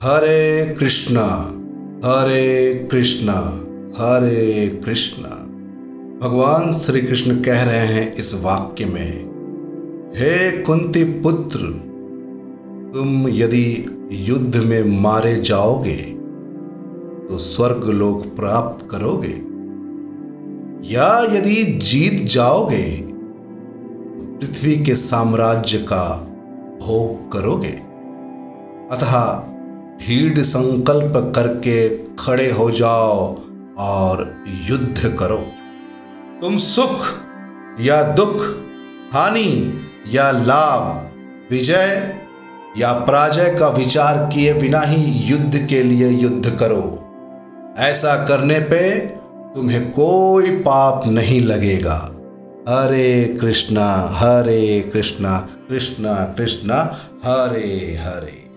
हरे कृष्णा हरे कृष्णा हरे कृष्णा। भगवान श्री कृष्ण कह रहे हैं इस वाक्य में, हे कुंती पुत्र, तुम यदि युद्ध में मारे जाओगे तो स्वर्ग लोक प्राप्त करोगे। या यदि जीत जाओगे तो पृथ्वी के साम्राज्य का भोग करोगे। अतः दृढ़ संकल्प करके खड़े हो जाओ और युद्ध करो। तुम सुख या दुख, हानि या लाभ, विजय या पराजय का विचार किए बिना ही युद्ध के लिए युद्ध करो। ऐसा करने पे तुम्हें कोई पाप नहीं लगेगा। हरे कृष्णा हरे कृष्णा कृष्णा कृष्णा, हरे हरे।